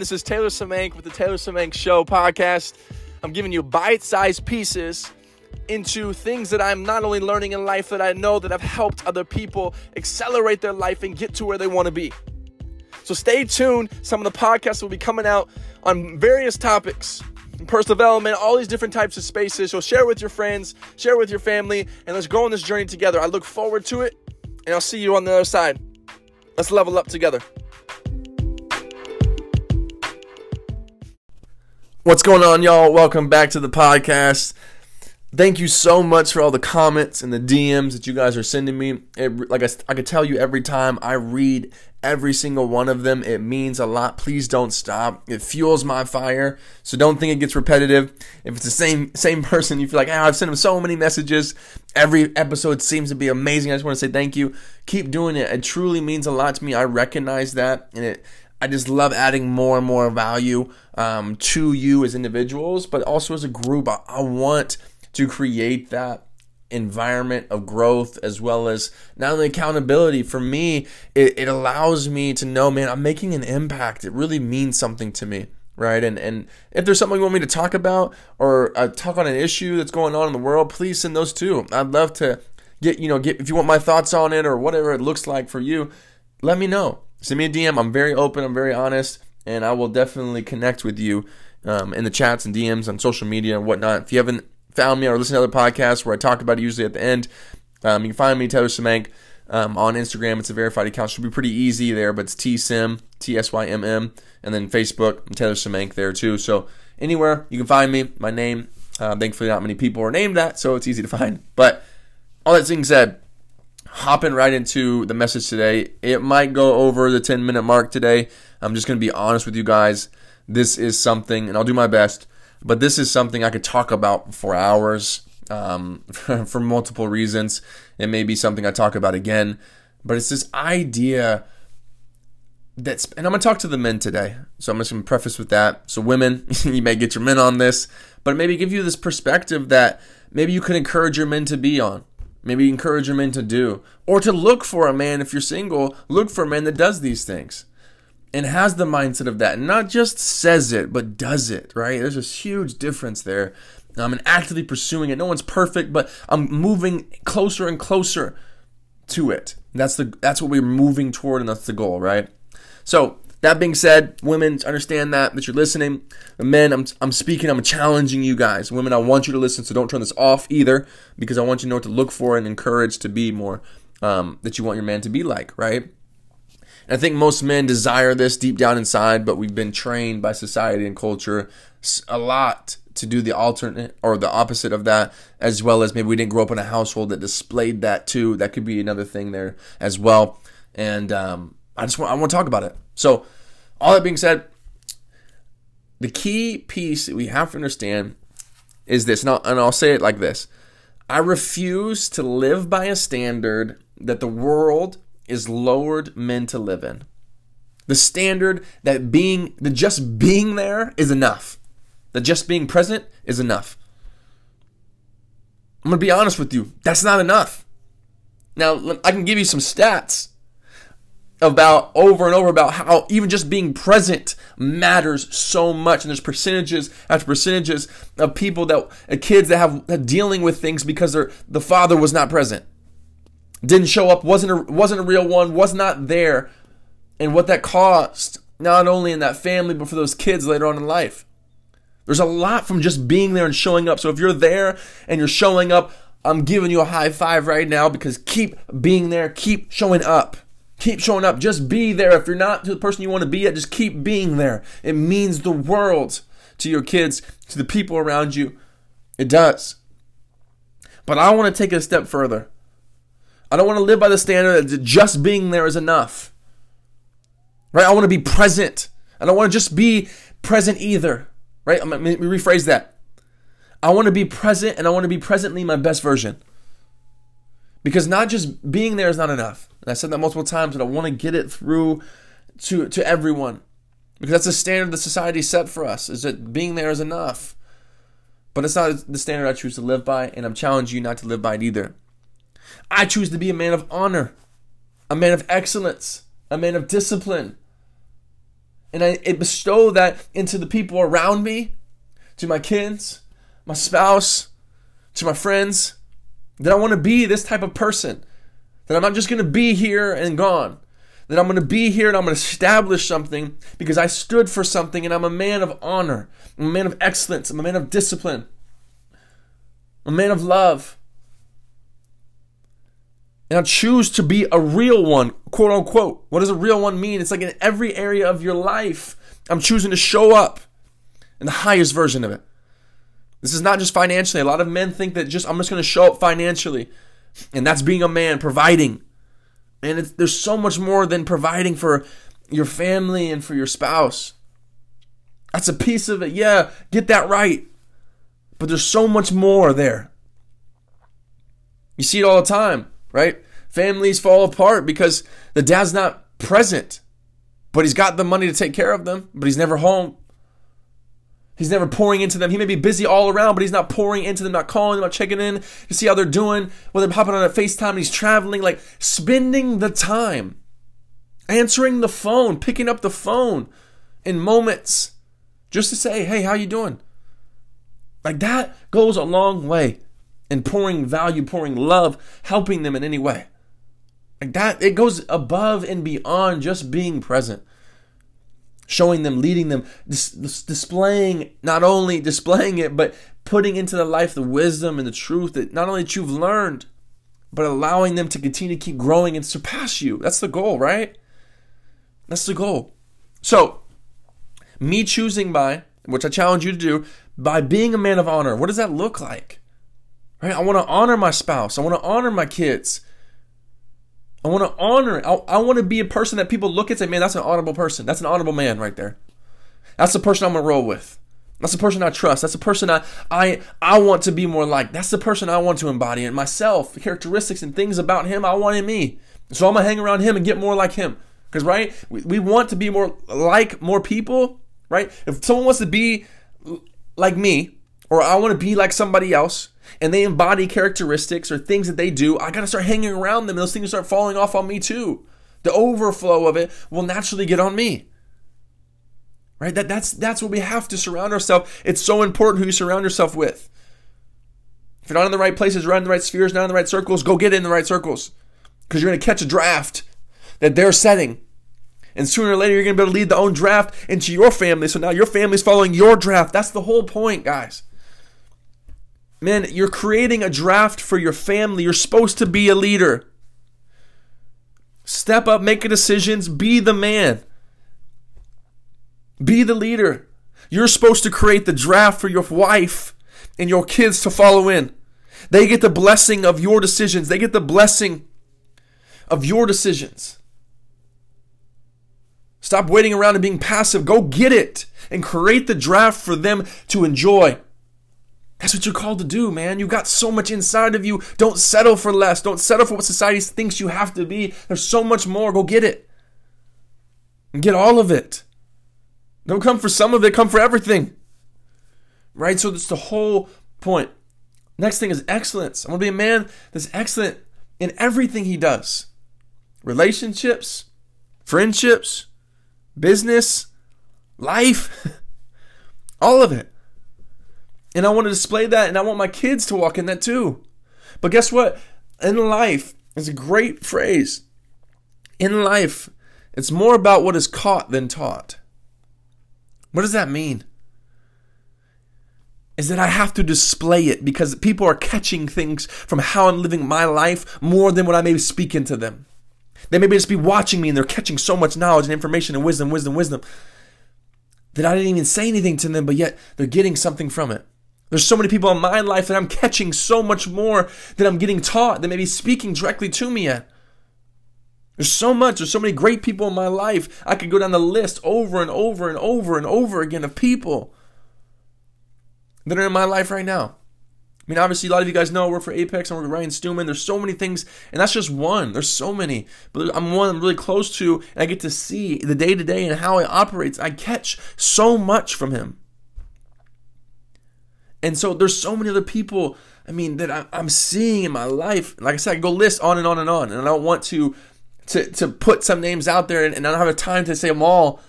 This is Taylor Semenk with the Taylor Semenk Show podcast. I'm giving you bite sized pieces into things that I'm not only learning in life that I know that have helped other people accelerate their life and get to where they want to be. So stay tuned. Some of the podcasts will be coming out on various topics personal development, all these different types of spaces. So share with your friends, share with your family, and let's go on this journey together. I look forward to it, and I'll see you on the other side. Let's level up together. What's going on, y'all? Welcome back to the podcast. Thank you so much for all the comments and the DMs that you guys are sending me. It, like I, I could tell you every time I read every single one of them. It means a lot. Please don't stop. It fuels my fire. So don't think it gets repetitive. If it's the same same person, you feel like, oh, I've sent them so many messages. Every episode seems to be amazing. I just want to say thank you. Keep doing it. It truly means a lot to me. I recognize that, and it. I just love adding more and more value um, to you as individuals, but also as a group. I, I want to create that environment of growth as well as not only accountability. For me it, it allows me to know man i'm making an impact. It really means something to me right? And and if there's something you want me to talk about or uh, talk on an issue that's going on in the world please send those too. I'd love to get you know get if you want my thoughts on it or whatever it looks like for you let me know send me a dm i'm very open i'm very honest and i will definitely connect with you um, in the chats and dms on social media and whatnot if you haven't found me or listened to other podcasts where I talk about it usually at the end, um, you can find me, Taylor Semenk, um, on Instagram. It's a verified account. Should be pretty easy there, but it's T Sim, T S Y M M. And then Facebook, I'm Taylor Semenk there too. So anywhere you can find me, my name. Uh, thankfully, not many people are named that, so it's easy to find. But all that being said, hopping right into the message today. It might go over the 10 minute mark today. I'm just going to be honest with you guys. This is something, and I'll do my best but this is something I could talk about for hours um, for multiple reasons. It may be something I talk about again, but it's this idea that's, and I'm going to talk to the men today. So I'm just going to preface with that. So, women, you may get your men on this, but maybe give you this perspective that maybe you could encourage your men to be on. Maybe encourage your men to do, or to look for a man if you're single. Look for a man that does these things and has the mindset of that, and not just says it, but does it, right? There's this huge difference there. I'm um, actively pursuing it. No one's perfect, but I'm moving closer and closer to it. That's the that's what we're moving toward, and that's the goal, right? So that being said, women understand that that you're listening. The men, I'm I'm speaking. I'm challenging you guys. Women, I want you to listen. So don't turn this off either, because I want you to know what to look for and encourage to be more um, that you want your man to be like, right? I think most men desire this deep down inside, but we've been trained by society and culture a lot to do the alternate or the opposite of that, as well as maybe we didn't grow up in a household that displayed that too. That could be another thing there as well. And um, I just want I want to talk about it. So, all that being said, the key piece that we have to understand is this, and I'll, and I'll say it like this: I refuse to live by a standard that the world is lowered men to live in. The standard that being that just being there is enough. That just being present is enough. I'm to be honest with you. That's not enough. Now, I can give you some stats about over and over about how even just being present matters so much and there's percentages after percentages of people that uh, kids that have that dealing with things because their the father was not present didn't show up, wasn't a, wasn't a real one, was not there, and what that cost not only in that family but for those kids later on in life. There's a lot from just being there and showing up. So if you're there and you're showing up, I'm giving you a high five right now because keep being there, keep showing up. Keep showing up. Just be there. If you're not the person you want to be at, just keep being there. It means the world to your kids, to the people around you. It does. But I want to take it a step further. I don't want to live by the standard that just being there is enough. Right? I want to be present. I don't want to just be present either. Right? Let me rephrase that. I want to be present and I want to be presently my best version. Because not just being there is not enough. And I said that multiple times, but I want to get it through to, to everyone. Because that's the standard that society set for us, is that being there is enough. But it's not the standard I choose to live by, and I'm challenging you not to live by it either. I choose to be a man of honor, a man of excellence, a man of discipline. and I bestow that into the people around me, to my kids, my spouse, to my friends, that I want to be this type of person. That I'm not just going to be here and gone. That I'm going to be here and I'm going to establish something because I stood for something and I'm a man of honor. I'm a man of excellence. I'm a man of discipline. I'm a man of love. And I choose to be a real one, quote unquote. What does a real one mean? It's like in every area of your life, I'm choosing to show up in the highest version of it. This is not just financially. A lot of men think that just I'm just going to show up financially, and that's being a man, providing. And there's so much more than providing for your family and for your spouse. That's a piece of it. Yeah, get that right. But there's so much more there. You see it all the time, right? Families fall apart because the dad's not present, but he's got the money to take care of them, but he's never home. He's never pouring into them. He may be busy all around, but he's not pouring into them, not calling them, not checking in to see how they're doing, whether they're hopping on a FaceTime and he's traveling, like spending the time, answering the phone, picking up the phone in moments just to say, hey, how you doing? Like that goes a long way in pouring value, pouring love, helping them in any way. Like that, it goes above and beyond just being present showing them, leading them, dis- displaying, not only displaying it, but putting into their life the wisdom and the truth that not only that you've learned, but allowing them to continue to keep growing and surpass you. That's the goal, right? That's the goal. So, me choosing by, which I challenge you to do, by being a man of honor, what does that look like? Right? I want to honor my spouse. I want to honor my kids. I want to honor. I, I want to be a person that people look at and say, man, that's an honorable person. That's an honorable man right there. That's the person I'm gonna roll with. That's the person I trust. That's the person I I I want to be more like. That's the person I want to embody in myself. The characteristics and things about him I want in me. So I'm gonna hang around him and get more like him. Because right, we, we want to be more like more people. Right? If someone wants to be like me, or I want to be like somebody else, and they embody characteristics or things that they do, I got to start hanging around them. And those things start falling off on me too. The overflow of it will naturally get on me. Right? That, that's, that's what we have to surround ourselves. It's so important who you surround yourself with. If you're not in the right places, not in the right spheres, not in the right circles, go get in the right circles. Because you're going to catch a draft that they're setting. And sooner or later, you're going to be able to lead the own draft into your family. So now your family's following your draft. That's the whole point, guys. Man, you're creating a draft for your family. You're supposed to be a leader. Step up, make decisions, be the man. Be the leader. You're supposed to create the draft for your wife and your kids to follow in. They get the blessing of your decisions. They get the blessing of your decisions. Stop waiting around and being passive. Go get it and create the draft for them to enjoy. That's what you're called to do, man. You've got so much inside of you. Don't settle for less. Don't settle for what society thinks you have to be. There's so much more. Go get it. And get all of it. Don't come for some of it, come for everything. Right? So that's the whole point. Next thing is excellence. I want to be a man that's excellent in everything he does relationships, friendships, business, life, all of it. And I want to display that, and I want my kids to walk in that too. But guess what? In life, it's a great phrase. In life, it's more about what is caught than taught. What does that mean? Is that I have to display it because people are catching things from how I'm living my life more than what I may be speaking to them. They may just be watching me and they're catching so much knowledge and information and wisdom, wisdom, wisdom that I didn't even say anything to them, but yet they're getting something from it. There's so many people in my life that I'm catching so much more that I'm getting taught that may be speaking directly to me yet. There's so much, there's so many great people in my life. I could go down the list over and over and over and over again of people that are in my life right now. I mean, obviously, a lot of you guys know I work for Apex, I work with Ryan Stewman. There's so many things, and that's just one. There's so many, but I'm one I'm really close to, and I get to see the day to day and how he operates. I catch so much from him. And so there's so many other people, I mean, that I'm seeing in my life. Like I said, I can go list on and on and on. And I don't want to to, to put some names out there and, and I don't have time to say them all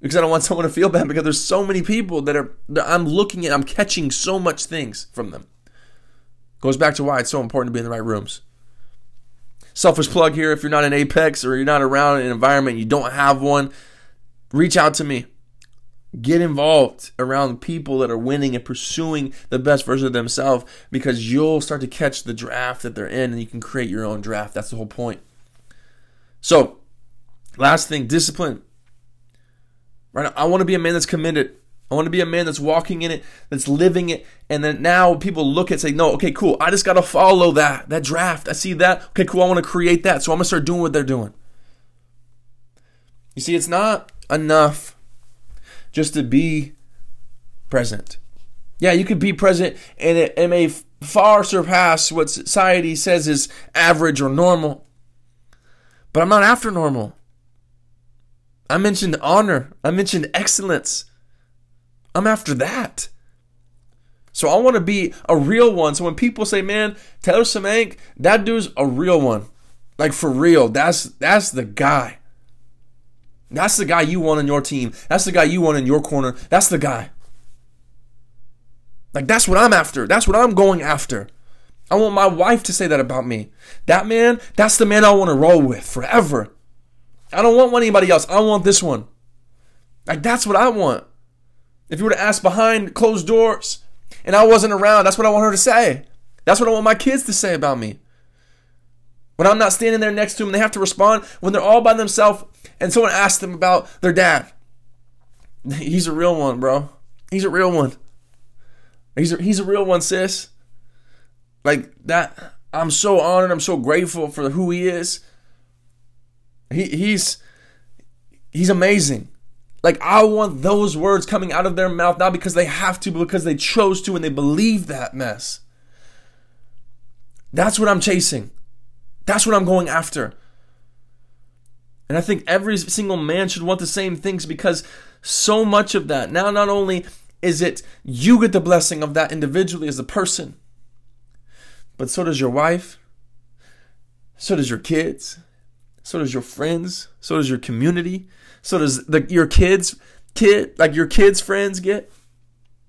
because I don't want someone to feel bad because there's so many people that are that I'm looking at, I'm catching so much things from them. Goes back to why it's so important to be in the right rooms. Selfish plug here if you're not in Apex or you're not around an environment, you don't have one, reach out to me. Get involved around people that are winning and pursuing the best version of themselves because you'll start to catch the draft that they're in and you can create your own draft. That's the whole point. So, last thing discipline. Right? I want to be a man that's committed. I want to be a man that's walking in it, that's living it, and then now people look at say, no, okay, cool. I just got to follow that that draft. I see that. Okay, cool. I want to create that, so I'm gonna start doing what they're doing. You see, it's not enough just to be present. Yeah, you could be present, and it, it may far surpass what society says is average or normal. But I'm not after normal. I mentioned honor. I mentioned excellence. I'm after that. So I want to be a real one. So when people say, "Man, Taylor Semenk, that dude's a real one," like for real, that's that's the guy. That's the guy you want on your team. That's the guy you want in your corner. That's the guy. Like that's what I'm after. That's what I'm going after. I want my wife to say that about me. That man, that's the man I want to roll with forever. I don't want anybody else. I want this one. Like that's what I want. If you were to ask behind closed doors and I wasn't around, that's what I want her to say. That's what I want my kids to say about me. When I'm not standing there next to them, they have to respond when they're all by themselves and someone asked them about their dad. He's a real one, bro. He's a real one. He's a, he's a real one, sis. Like that, I'm so honored. I'm so grateful for who he is. He, he's he's amazing. Like I want those words coming out of their mouth not because they have to, but because they chose to and they believe that mess. That's what I'm chasing. That's what I'm going after. And I think every single man should want the same things because so much of that, now not only is it you get the blessing of that individually as a person, but so does your wife, so does your kids, so does your friends, so does your community, so does the, your kids kid like your kids friends get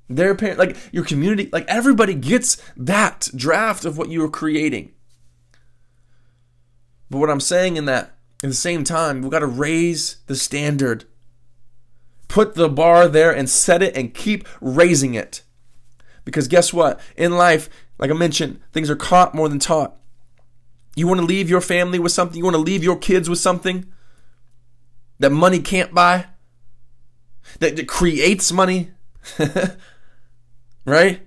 their parent like your community like everybody gets that draft of what you are creating. But what I'm saying in that at the same time, we've got to raise the standard. Put the bar there and set it and keep raising it. Because guess what? In life, like I mentioned, things are caught more than taught. You want to leave your family with something? You want to leave your kids with something that money can't buy? That, that creates money? right?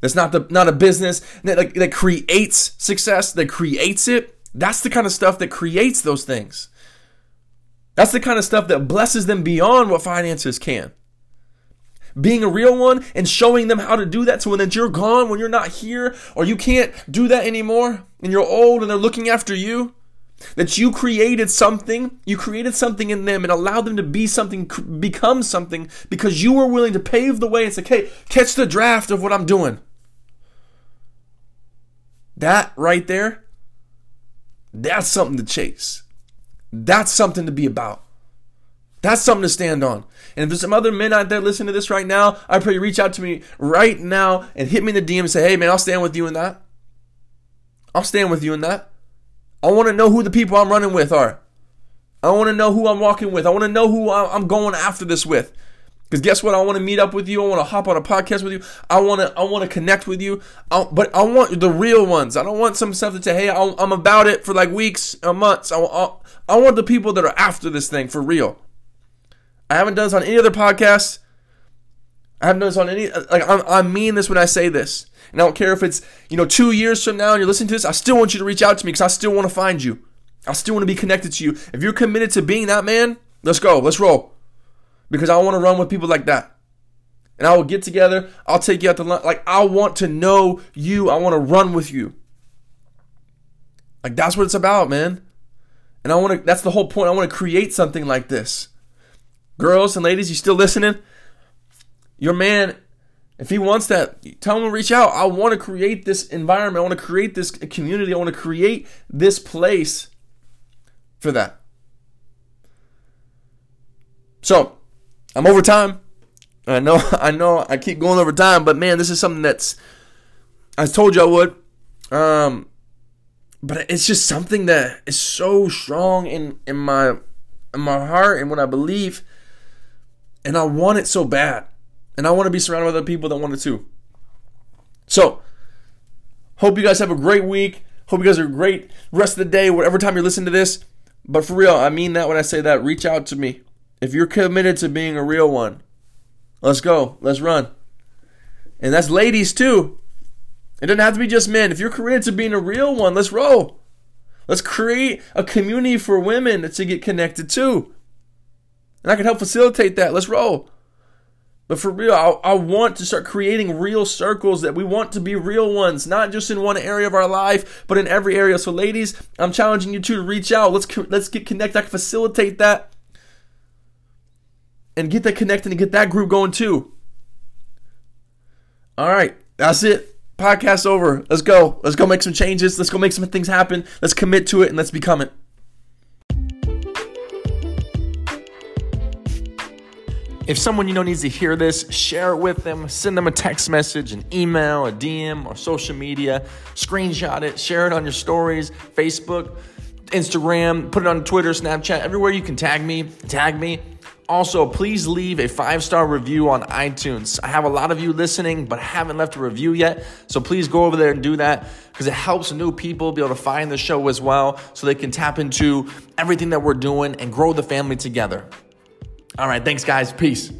That's not the not a business that like that creates success, that creates it. That's the kind of stuff that creates those things. That's the kind of stuff that blesses them beyond what finances can being a real one and showing them how to do that so when you're gone, when you're not here, or you can't do that anymore, and you're old and they're looking after you, that you created something, you created something in them and allowed them to be something, become something because you were willing to pave the way and say, hey, catch the draft of what I'm doing. That right there, that's something to chase. That's something to be about. That's something to stand on. And if there's some other men out there listening to this right now, I pray you reach out to me right now and hit me in the DM and say, hey, man, I'll stand with you in that. I'll stand with you in that. I want to know who the people I'm running with are. I want to know who I'm walking with. I want to know who I'm going after this with. Because guess what? I want to meet up with you. I want to hop on a podcast with you. I want to. I want to connect with you. I, but I want the real ones. I don't want some stuff that say, "Hey, I'm about it for like weeks or months." I, I, I want the people that are after this thing for real. I haven't done this on any other podcast. I haven't done this on any. Uh, like I'm, I mean this when I say this, and I don't care if it's you know two years from now and you're listening to this. I still want you to reach out to me because I still want to find you. I still want to be connected to you. If you're committed to being that man, let's go. Let's roll. Because I want to run with people like that. And I will get together. I'll take you out to lunch. Like I want to know you. I want to run with you. Like that's what it's about, man. And I want to. That's the whole point. I want to create something like this. Girls and ladies, you still listening? Your man, if he wants that, tell him to reach out. I want to create this environment. I want to create this community. I want to create this place for that. So, I'm over time. I know, I know, I keep going over time, but man, this is something that's I told you I would. Um, but it's just something that is so strong in in my in my heart and what I believe, and I want it so bad, and I want to be surrounded by other people that want it too. So, hope you guys have a great week. Hope you guys are great rest of the day, whatever time you're listening to this. But for real, I mean that when I say that. Reach out to me if you're committed to being a real one. Let's go. Let's run. And that's ladies too. It doesn't have to be just men. If you're committed to being a real one, let's roll. Let's create a community for women to get connected to. And I can help facilitate that. Let's roll. But for real, I, I, want to start creating real circles that we want to be real ones, not just in one area of our life, but in every area. So, ladies, I'm challenging you two to reach out. Let's let's get connected. I can facilitate that and get that connected and get that group going too. All right, that's it. Podcast over. Let's go. Let's go make some changes. Let's go make some things happen. Let's commit to it and let's become it. If someone you know needs to hear this, share it with them. Send them a text message, an email, a DM, or social media. Screenshot it, share it on your stories, Facebook, Instagram, put it on Twitter, Snapchat, everywhere you can tag me, tag me. Also, please leave a five star review on iTunes. I have a lot of you listening, but haven't left a review yet. So please go over there and do that because it helps new people be able to find the show as well so they can tap into everything that we're doing and grow the family together. All right, thanks, guys. Peace.